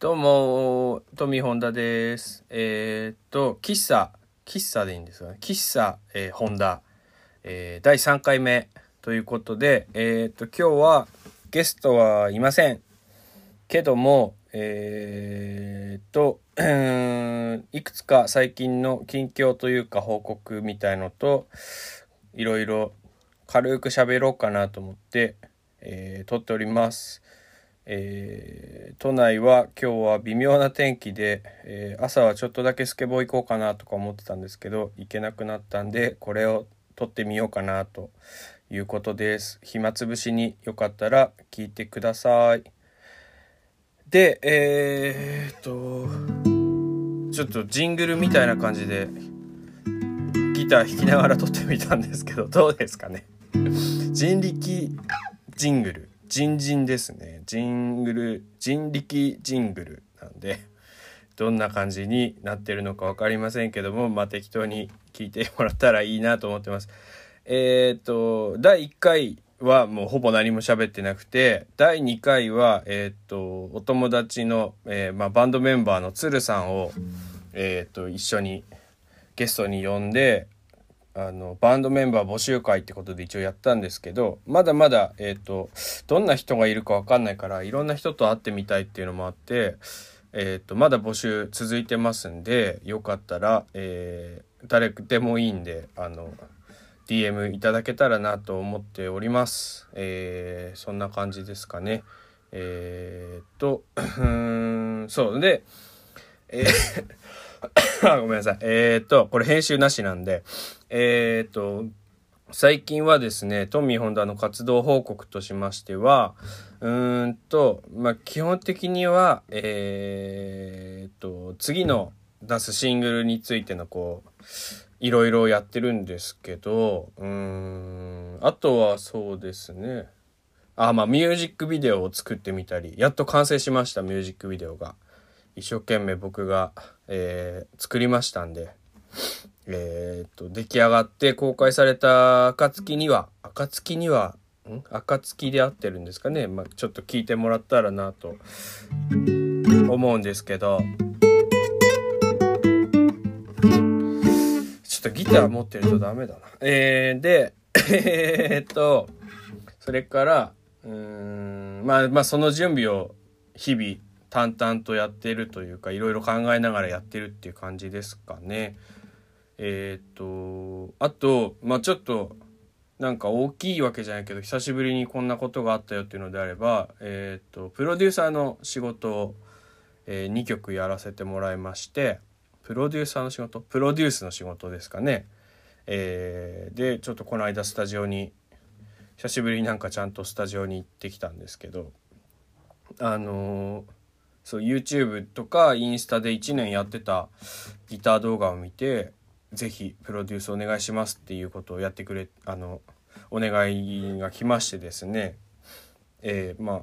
どうも、トミー・ホンダです。えーっと、喫茶、喫茶でいいんですかね。喫茶、えー、ホンダ、えー第3回目ということで、えーっと、今日はゲストはいません。けども、えーっと、いくつか最近の近況というか報告みたいのと、いろいろ軽く喋ろうかなと思って、えー撮っております。えー都内は今日は微妙な天気で、えー朝はちょっとだけスケボー行こうかなとか思ってたんですけど行けなくなったんでこれを撮ってみようかなということです。暇つぶしによかったら聞いてください。でえー、っとちょっとジングルみたいな感じでギター弾きながら撮ってみたんですけどどうですかね。人力ジングル。ジンジンですね。ジングル人力ジングルなんで どんな感じになってるのか分かりませんけどもまあ適当に聞いてもらったらいいなと思ってます。えっ、と第1回はもうほぼ何も喋ってなくて第2回はえっ、とお友達の、えーまあ、バンドメンバーの鶴さんをえっ、と一緒にゲストに呼んであのバンドメンバー募集会ってことで一応やったんですけどまだまだ、えー、とどんな人がいるか分かんないからいろんな人と会ってみたいっていうのもあって、えー、とまだ募集続いてますんでよかったら、えー誰でもいいんであの DM いただけたらなと思っております。えーそんな感じですかね。えーっと うんそうでえーごめんなさい。えーっと、これ編集なしなんで、えーっと、最近はですね、トミー・ホンダの活動報告としましては、うーんと、まあ、基本的には、えーっと、次の出すシングルについてのこう、いろいろやってるんですけど、うーん、あとはそうですね、あ、まあ、ミュージックビデオを作ってみたり、やっと完成しました、ミュージックビデオが。一生懸命僕が、えー作りましたんで、えーっと、出来上がって公開された暁には、暁には、ん？暁で合ってるんですかね？まあ、ちょっと聞いてもらったらなと思うんですけど、ちょっとギター持ってるとダメだな。えー、で、えーっと、それから、うん、まあ、まあ、その準備を日々淡々とやってるというか、いろいろ考えながらやってるっていう感じですかね。えーっと、あと、まあ、ちょっと、なんか大きいわけじゃないけど、久しぶりにこんなことがあったよっていうのであれば、えーっと、プロデューサーの仕事を、え2曲やらせてもらいまして、プロデューサーの仕事？プロデュースの仕事ですかね。えーで、ちょっとこの間スタジオに、久しぶりになんかちゃんとスタジオに行ってきたんですけど、あのーそう YouTube とかインスタで1年やってたギター動画を見てぜひプロデュースお願いしますっていうことをやってくれあのお願いが来ましてですね。えー、ま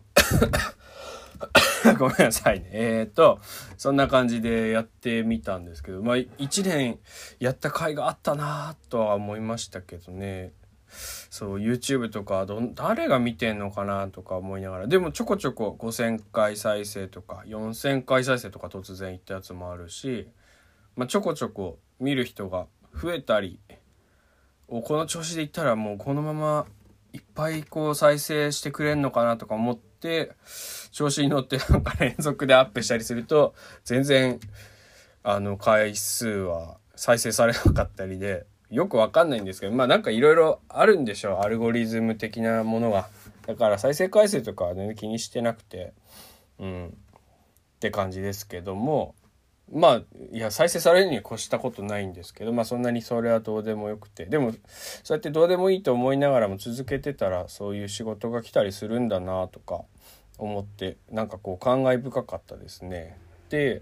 あ ごめんなさいね。えー、とそんな感じでやってみたんですけどまあ1年やった甲斐があったなとは思いましたけどね。そう YouTube とかど誰が見てんのかなとか思いながら。でもちょこちょこ5,000回再生とか4,000回再生とか突然いったやつもあるし、まあ、ちょこちょこ見る人が増えたりこの調子でいったらもうこのままいっぱいこう再生してくれんのかなとか思って調子に乗ってなんか連続でアップしたりすると全然あの回数は再生されなかったりでよくわかんないんですけどまあなんかいろいろあるんでしょうアルゴリズム的なものが。だから再生回数とかは全然気にしてなくて。うん。って感じですけども。まあいや再生されるに越したことないんですけどまあそんなにそれはどうでもよくて。でもそうやってどうでもいいと思いながらも続けてたらそういう仕事が来たりするんだなとか思ってなんかこう感慨深かったですね。で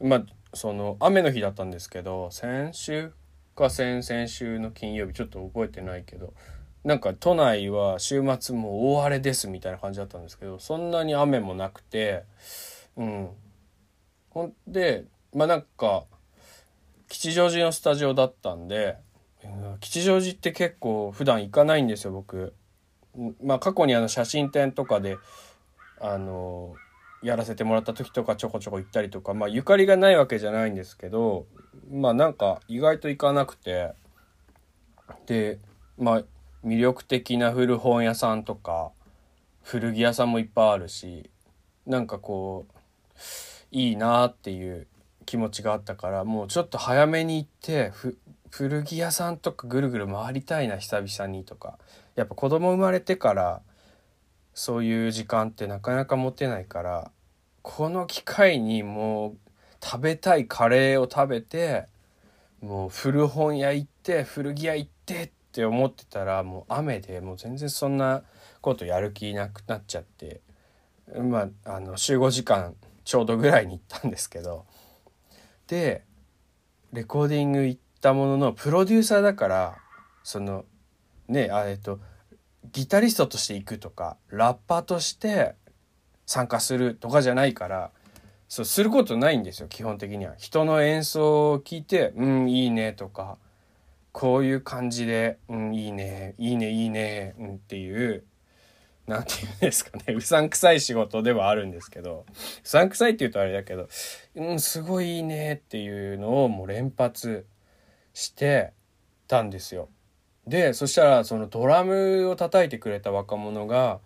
まあその雨の日だったんですけど先週か先々週の金曜日ちょっと覚えてないけどなんか都内は週末も大荒れですみたいな感じだったんですけどそんなに雨もなくてうんほんでまあなんか吉祥寺のスタジオだったんで吉祥寺って結構普段行かないんですよ僕。まあ過去にあの写真展とかであのやらせてもらった時とかちょこちょこ行ったりとかまあゆかりがないわけじゃないんですけどまあなんか意外と行かなくて。でまあ魅力的な古本屋さんとか古着屋さんもいっぱいあるしなんかこういいなっていう気持ちがあったからもうちょっと早めに行って古着屋さんとかぐるぐる回りたいな久々にとか。やっぱ子供生まれてからそういう時間ってなかなか持てないからこの機会にもう食べたいカレーを食べてもう古本屋行って古着屋行ってって思ってたらもう雨でもう全然そんなことやる気なくなっちゃってまああの集合時間ちょうどぐらいに行ったんですけど。でレコーディング行ったもののプロデューサーだからそのねあえっとギタリストとして行くとかラッパーとして参加するとかじゃないからそうすることないんですよ基本的には。人の演奏を聞いて「うんいいね」とかこういう感じで「うんいいねいいねいいね」うん、っていう何て言うんですかね うさんくさい仕事ではあるんですけどうさんくさいって言うとあれだけど「うんすごいいいね」っていうのをもう連発してたんですよ。でそしたらそのドラムを叩いてくれた若者が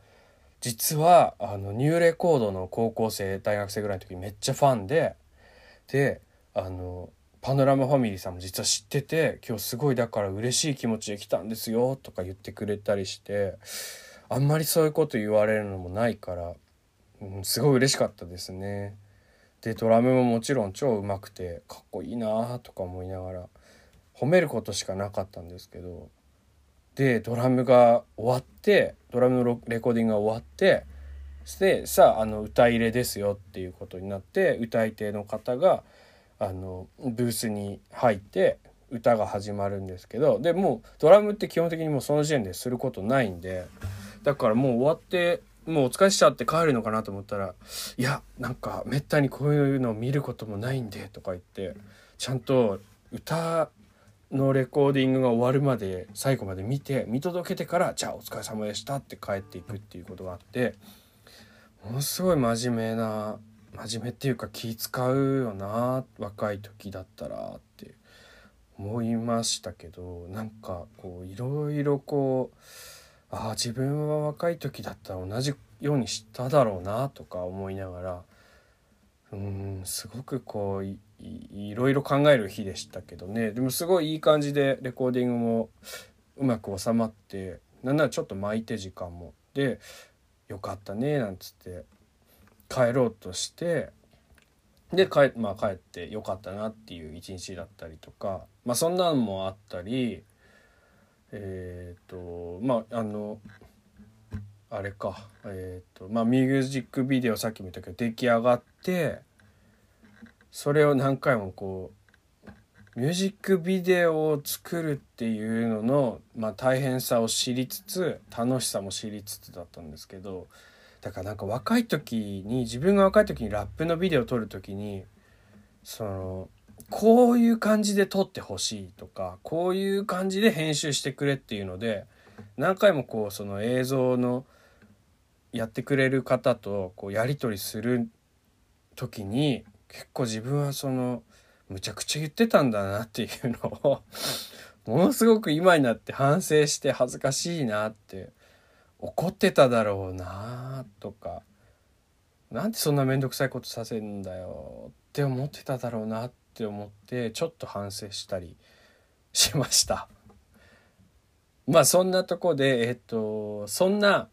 実はあのニューレコードの高校生大学生ぐらいの時めっちゃファンでであのパノラマファミリーさんも実は知ってて今日すごいだから嬉しい気持ちで来たんですよとか言ってくれたりしてあんまりそういうこと言われるのもないから、うん、すごい嬉しかったですね。でドラムももちろん超うまくてかっこいいなとか思いながら褒めることしかなかったんですけどでドラムが終わってドラムのレコーディングが終わってでさああの歌入れですよっていうことになって歌い手の方があのブースに入って歌が始まるんですけどでもうドラムって基本的にもうその時点ですることないんでだからもう終わってもうお疲れしちゃって帰るのかなと思ったら「いやなんかめったにこういうのを見ることもないんで」とか言ってちゃんと歌のレコーディングが終わるまで最後まで見て見届けてから「じゃあお疲れ様でした」って帰っていくっていうことがあってものすごい真面目な真面目っていうか気使うよな若い時だったらって思いましたけどなんかこういろいろこうああ自分は若い時だったら同じようにしただろうなとか思いながらうんすごくこういろいろ考える日でしたけどね。でもすごいいい感じでレコーディングもうまく収まってなんならちょっと巻いて時間も。でよかったねなんつって。帰ろうとしてで帰,、まあ、帰ってよかったなっていう一日だったりとか、まあ、そんなんもあったりえっ、ー、とまああのあれか。えっ、ー、とまあミュージックビデオさっきも言ったけど出来上がってそれを何回もこうミュージックビデオを作るっていうのの、まあ、大変さを知りつつ楽しさも知りつつだったんですけどだからなんか若い時に自分が若い時にラップのビデオを撮る時にそのこういう感じで撮ってほしいとかこういう感じで編集してくれっていうので何回もこうその映像のやってくれる方とこうやり取りする時に結構自分はそのむちゃくちゃ言ってたんだなっていうのを ものすごく今になって反省して恥ずかしいなって怒ってただろうなとかなんでそんな面倒くさいことさせるんだよって思ってただろうなって思ってちょっと反省したりしました。まあそんなとこでえっ、とそんな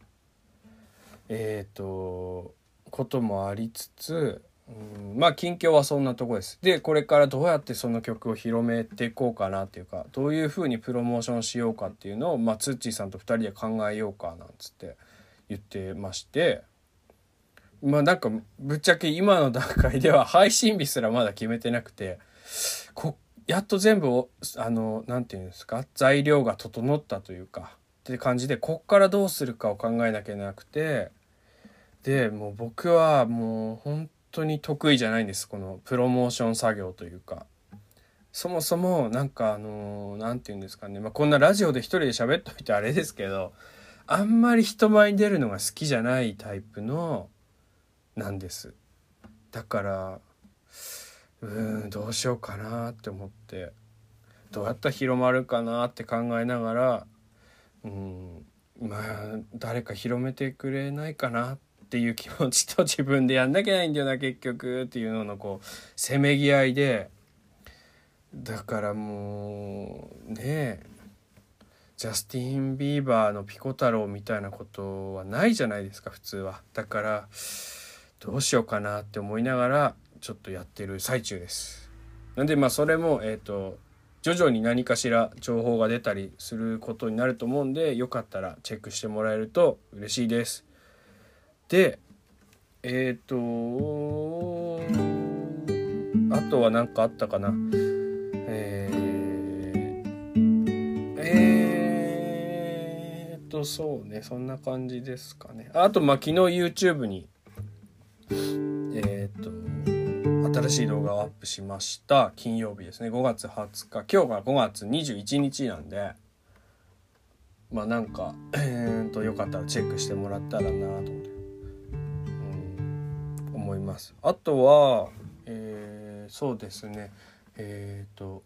えっ、とこともありつつうんまあ近況はそんなとこです。でこれからどうやってその曲を広めていこうかなっていうかどういうふうにプロモーションしようかっていうのを、まあ、ツッチーさんと2人で考えようかなんつって言ってましてまあなんかぶっちゃけ今の段階では配信日すらまだ決めてなくてこやっと全部あの何て言うんですか材料が整ったというかって感じでこっからどうするかを考えなきゃなくてでもう僕はもう本当に得意じゃないんですこのプロモーション作業というか。そもそもなんかあの何て言うんですかね、まあ、こんなラジオで一人で喋っといてあれですけどあんまり人前に出るのが好きじゃないタイプのなんです。だからうーんどうしようかなって思ってどうやったら広まるかなって考えながらうんまあ誰か広めてくれないかなってっていう気持ちと自分でやんなきゃいないんだよな結局っていうののこうせめぎ合いでだからもうねえジャスティン・ビーバーのピコ太郎みたいなことはないじゃないですか普通は。だからどうしようかなって思いながらちょっとやってる最中です。なんでまあそれもえっ、ー、と徐々に何かしら情報が出たりすることになると思うんでよかったらチェックしてもらえると嬉しいです。でえっ、ー、とあとは何かあったかな。えー、えー、とそうねそんな感じですかね。あとまあ昨日 YouTube にえっ、ー、と新しい動画をアップしました。金曜日ですね。5月20日。今日が5月21日なんでまあなんかえー、とよかったらチェックしてもらったらなと思って、ます。あとはえー、そうですね。えっ、ー、と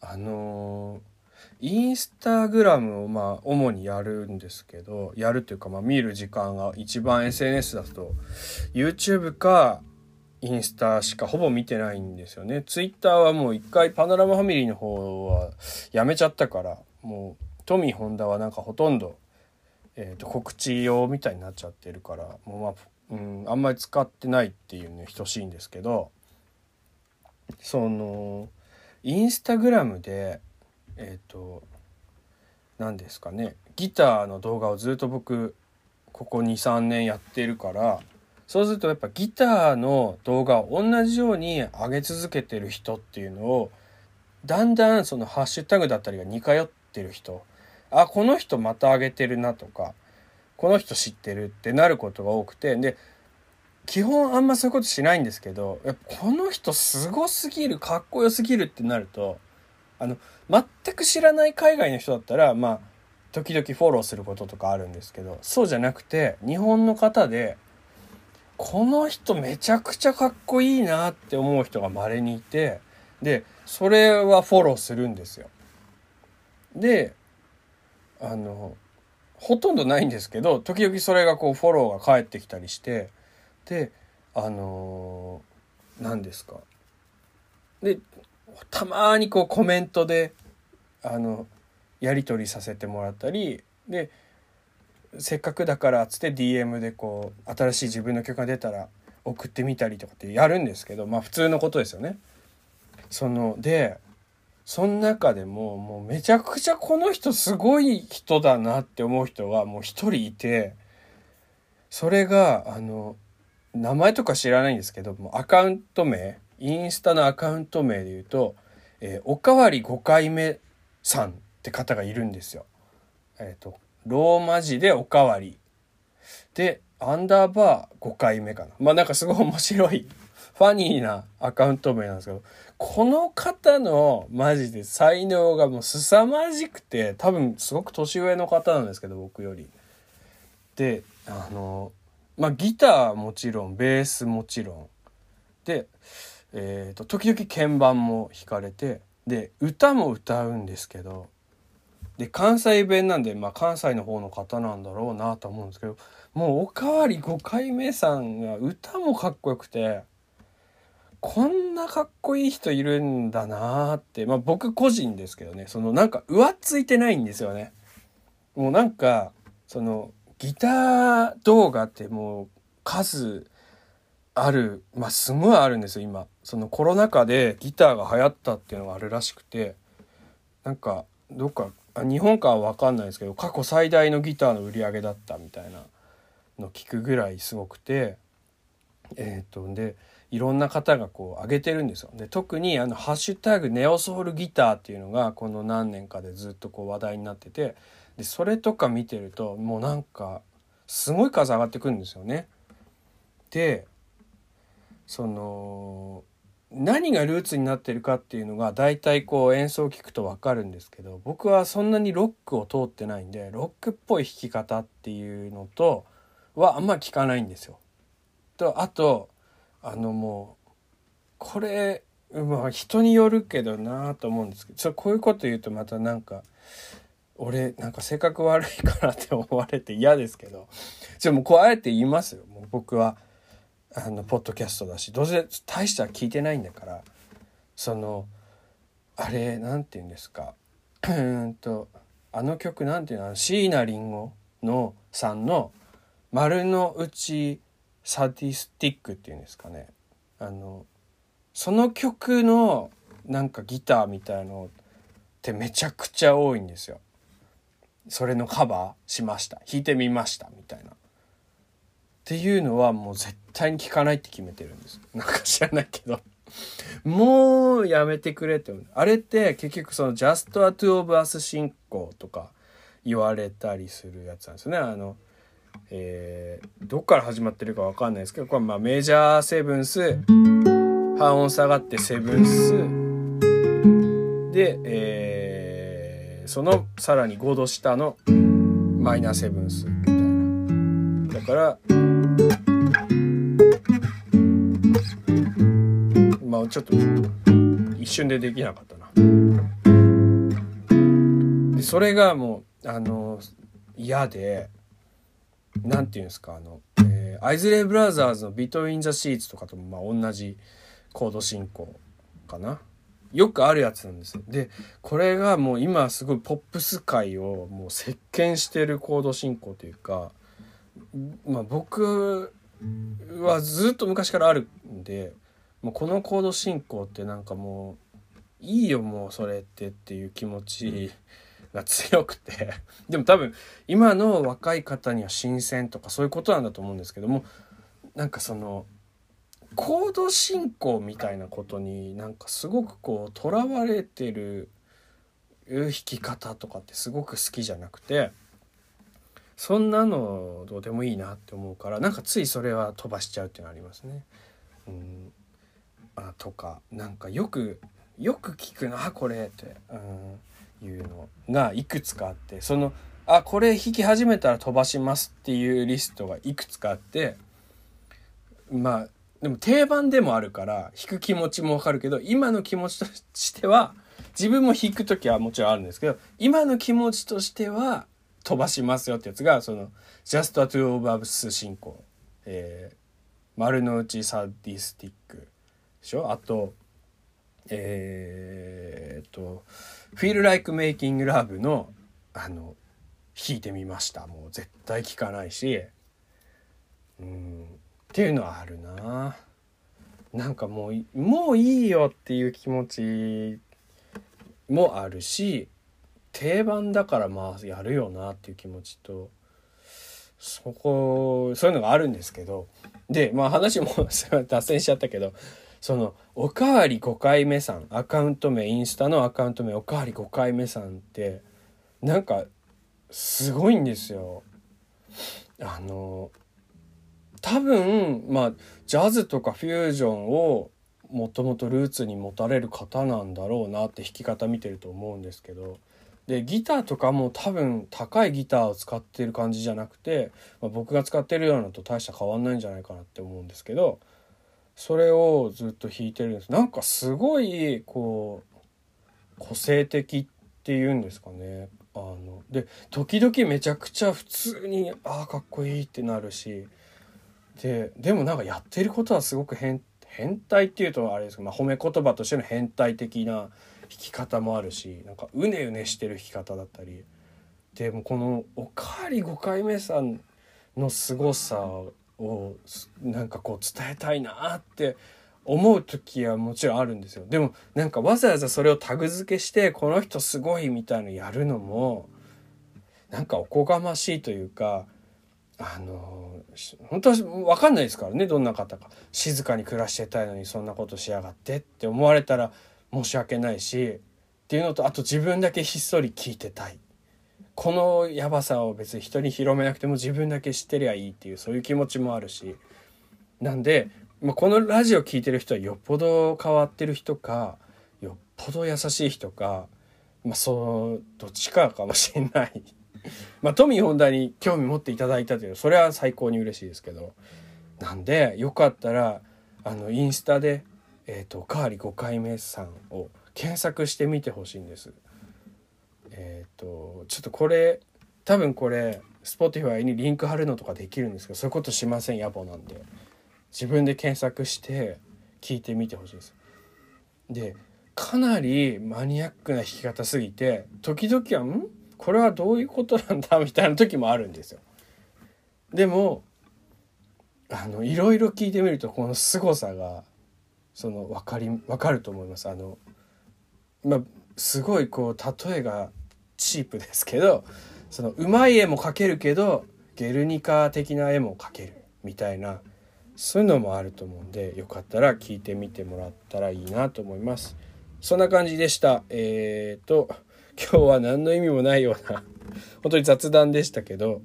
あのーインスタグラムをまあ主にやるんですけどやるっていうかまあ見る時間が一番 SNS だと YouTube かインスタしかほぼ見てないんですよね。Twitter はもう一回パノラマファミリーの方はやめちゃったからもうトミー・ホンダはなんかほとんど、えー、と告知用みたいになっちゃってるからもうまあうん、あんまり使ってないっていうね等しいんですけどそのインスタグラムでえっ、ー、と何ですかねギターの動画をずっと僕ここ23年やってるからそうするとやっぱギターの動画を同じように上げ続けてる人っていうのをだんだんそのハッシュタグだったりが似通ってる人あこの人また上げてるなとかこの人知ってるってなることが多くてで基本あんまそういうことしないんですけどやっぱこの人すごすぎるかっこよすぎるってなるとあの全く知らない海外の人だったらまあ時々フォローすることとかあるんですけどそうじゃなくて日本の方でこの人めちゃくちゃかっこいいなって思う人が稀にいてでそれはフォローするんですよ。であのほとんどないんですけど時々それがこうフォローが返ってきたりしてであの何ですかでたまにこうコメントであのやり取りさせてもらったりでせっかくだからっつって DM でこう新しい自分の曲が出たら送ってみたりとかってやるんですけどまあ普通のことですよね。そのでその中でももうめちゃくちゃこの人すごい人だなって思う人がもう一人いてそれがあの名前とか知らないんですけどもアカウント名インスタのアカウント名で言うと、えー、おかわり5回目さんって方がいるんですよ。えっ、ー、と、ローマ字でおかわり。で、アンダーバー5回目かな。まあなんかすごい面白い、ファニーなアカウント名なんですけど、この方のマジで才能がもう凄まじくて、多分すごく年上の方なんですけど、僕より。で、あの、まあギターもちろん、ベースもちろん。で、えーと、時々鍵盤も弾かれてで歌も歌うんですけどで関西弁なんで、まあ、関西の方の方なんだろうなと思うんですけどもうおかわり5回目さんが歌もかっこよくてこんなかっこいい人いるんだなって、まあ、僕個人ですけどねそのなんか浮ついてないんですよね。もうなんかそのギター動画ってもう数あるまあすごいあるんですよ今そのコロナ禍でギターが流行ったっていうのがあるらしくてなんかどっかあ日本かは分かんないですけど過去最大のギターの売り上げだったみたいなの聞くぐらいすごくてえっ、とでいろんな方がこう上げてるんですよ。で特にあの「ハッシュタグネオソウルギター」っていうのがこの何年かでずっとこう話題になっててでそれとか見てるともうなんかすごい数上がってくるんですよね。でその何がルーツになってるかっていうのが大体こう演奏を聴くと分かるんですけど僕はそんなにロックを通ってないんでロックっぽい弾き方っていうのとはあんま聞かないんですよ。とあとあのもうこれまあ人によるけどなと思うんですけどこういうこと言うとまたなんか俺なんか性格悪いからって思われて嫌ですけどじゃあもこうあえて言いますよ。もう僕はあのポッドキャストだしどうせ大した聞いてないんだからそのあれなんて言うんですかうんとあの曲なんていうの椎名林檎のさんの「丸の内サディスティック」っていうんですかねあのその曲のなんかギターみたいのってめちゃくちゃ多いんですよ。それのカバーしました弾いてみましたみたいな。っていうのはもう絶対に聞かないって決めてるんです。なんか知らないけどもうやめてくれってあれって結局その「Just a Two of Us」進行とか言われたりするやつなんですよね。あのえー、どっから始まってるか分かんないですけどこれまあメジャーセブンス半音下がってセブンスで、えー、そのさらに5度下のマイナーセブンスみたいな。だからまあちょっと一瞬でできなかったな。でそれがもうあの嫌で何て言うんですかあの、えー、アイズレイ・ブラザーズの「ビト・イン・ザ・シーツ」とかともまあ同じコード進行かな。よくあるやつなんですよでこれがもう今すごいポップス界をもう席巻してるコード進行というか、まあ、僕はずっと昔からあるんでもうこのコード進行ってなんかもういいよもうそれってっていう気持ちが強くて。でも多分今の若い方には新鮮とかそういうことなんだと思うんですけどもなんかそのコード進行みたいなことになんかすごくこうとらわれてる弾き方とかってすごく好きじゃなくてそんなのどうでもいいなって思うからなんかついそれは飛ばしちゃうっていうのありますね。うん。あとかなんかよくよく聞くなこれって、うん、いうのがいくつかあってそのあこれ弾き始めたら飛ばしますっていうリストがいくつかあってまあでも定番でもあるから弾く気持ちもわかるけど今の気持ちとしては自分も弾く時はもちろんあるんですけど今の気持ちとしては飛ばしますよってやつがその「Just a Two of Us 進行」えー「丸の内サディスティック」でしょ？あとえー、っと「Feel Like Making Love の」あの弾いてみました。もう絶対聴かないし。うん。っていうのはあるな。なんかもうもういいよっていう気持ちもあるし定番だからまあやるよなっていう気持ちとそこそういうのがあるんですけど。でまあ話も 脱線しちゃったけどそのおかわり5回目さんアカウント名インスタのアカウント名おかわり5回目さんってなんかすごいんですよ。あの多分まあジャズとかフュージョンをもともとルーツに持たれる方なんだろうなって弾き方見てると思うんですけどでギターとかも多分高いギターを使ってる感じじゃなくて、まあ、僕が使ってるようなのと大した変わんないんじゃないかなって思うんですけどそれをずっと弾いてるんです。なんかすごいこう個性的っていうんですかね。あので時々めちゃくちゃ普通にああかっこいいってなるし。ででもなんかやってることはすごく変変態っていうとあれですけど、まあ、褒め言葉としての変態的な弾き方もあるしなんかうねうねしてる弾き方だったり。でもこのおかわり5回目さんの凄さをなんかこう伝えたいなって思う時はもちろんあるんですよ。でもなんかわざわざそれをタグ付けしてこの人すごいみたいのやるのもなんかおこがましいというかあの本当は分かんないですからねどんな方か。静かに暮らしてたいのにそんなことしやがってって思われたら申し訳ないしっていうのとあと自分だけひっそり聞いてたい。このやばさを別に人に広めなくても自分だけ知ってりゃいいっていうそういう気持ちもあるし。なんで、まあ、このラジオ聴いてる人はよっぽど変わってる人かよっぽど優しい人か、まあ、そうどっちかかもしれない。まあ、トミー・ホンダに興味持っていただいたというそれは最高に嬉しいですけど。なんでよかったらあのインスタで「えーと、おかわり5回目さん」を検索してみてほしいんです。えっ、ー、とちょっとこれ多分これ Spotify にリンク貼るのとかできるんですけどそういうことしません野暮なんで自分で検索して聞いてみてほしいです。でかなりマニアックな弾き方すぎて時々は「ん？これはどういうことなんだ?」みたいな時もあるんですよ。でもあのいろいろ聞いてみるとこの凄さがその分かり分かると思います。あのますごいこう例えがチープですけどそのうまい絵も描けるけどゲルニカ的な絵も描けるみたいなそういうのもあると思うんでよかったら聞いてみてもらったらいいなと思います。そんな感じでした。えっ、ー、と今日は何の意味もないような本当に雑談でしたけど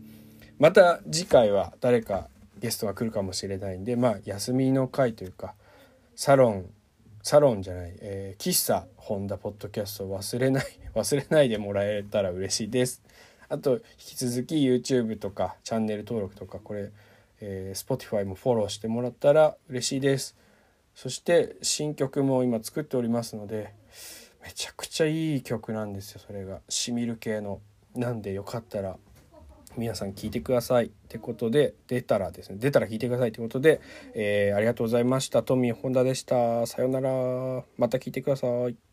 また次回は誰かゲストが来るかもしれないんでまあ休みの回というかサロンサロンじゃない、えー、喫茶本田ポッドキャストを忘れない 忘れないでもらえたら嬉しいです。あと引き続き YouTube とかチャンネル登録とかこれ、えー、Spotify もフォローしてもらったら嬉しいです。そして新曲も今作っておりますのでめちゃくちゃいい曲なんですよそれがしみる系の。なんでよかったら皆さん聞いてください。ってことで出たらですね出たら聞いてくださいってことで、えー、ありがとうございました。トミー・本田でした。さようなら。また聞いてください。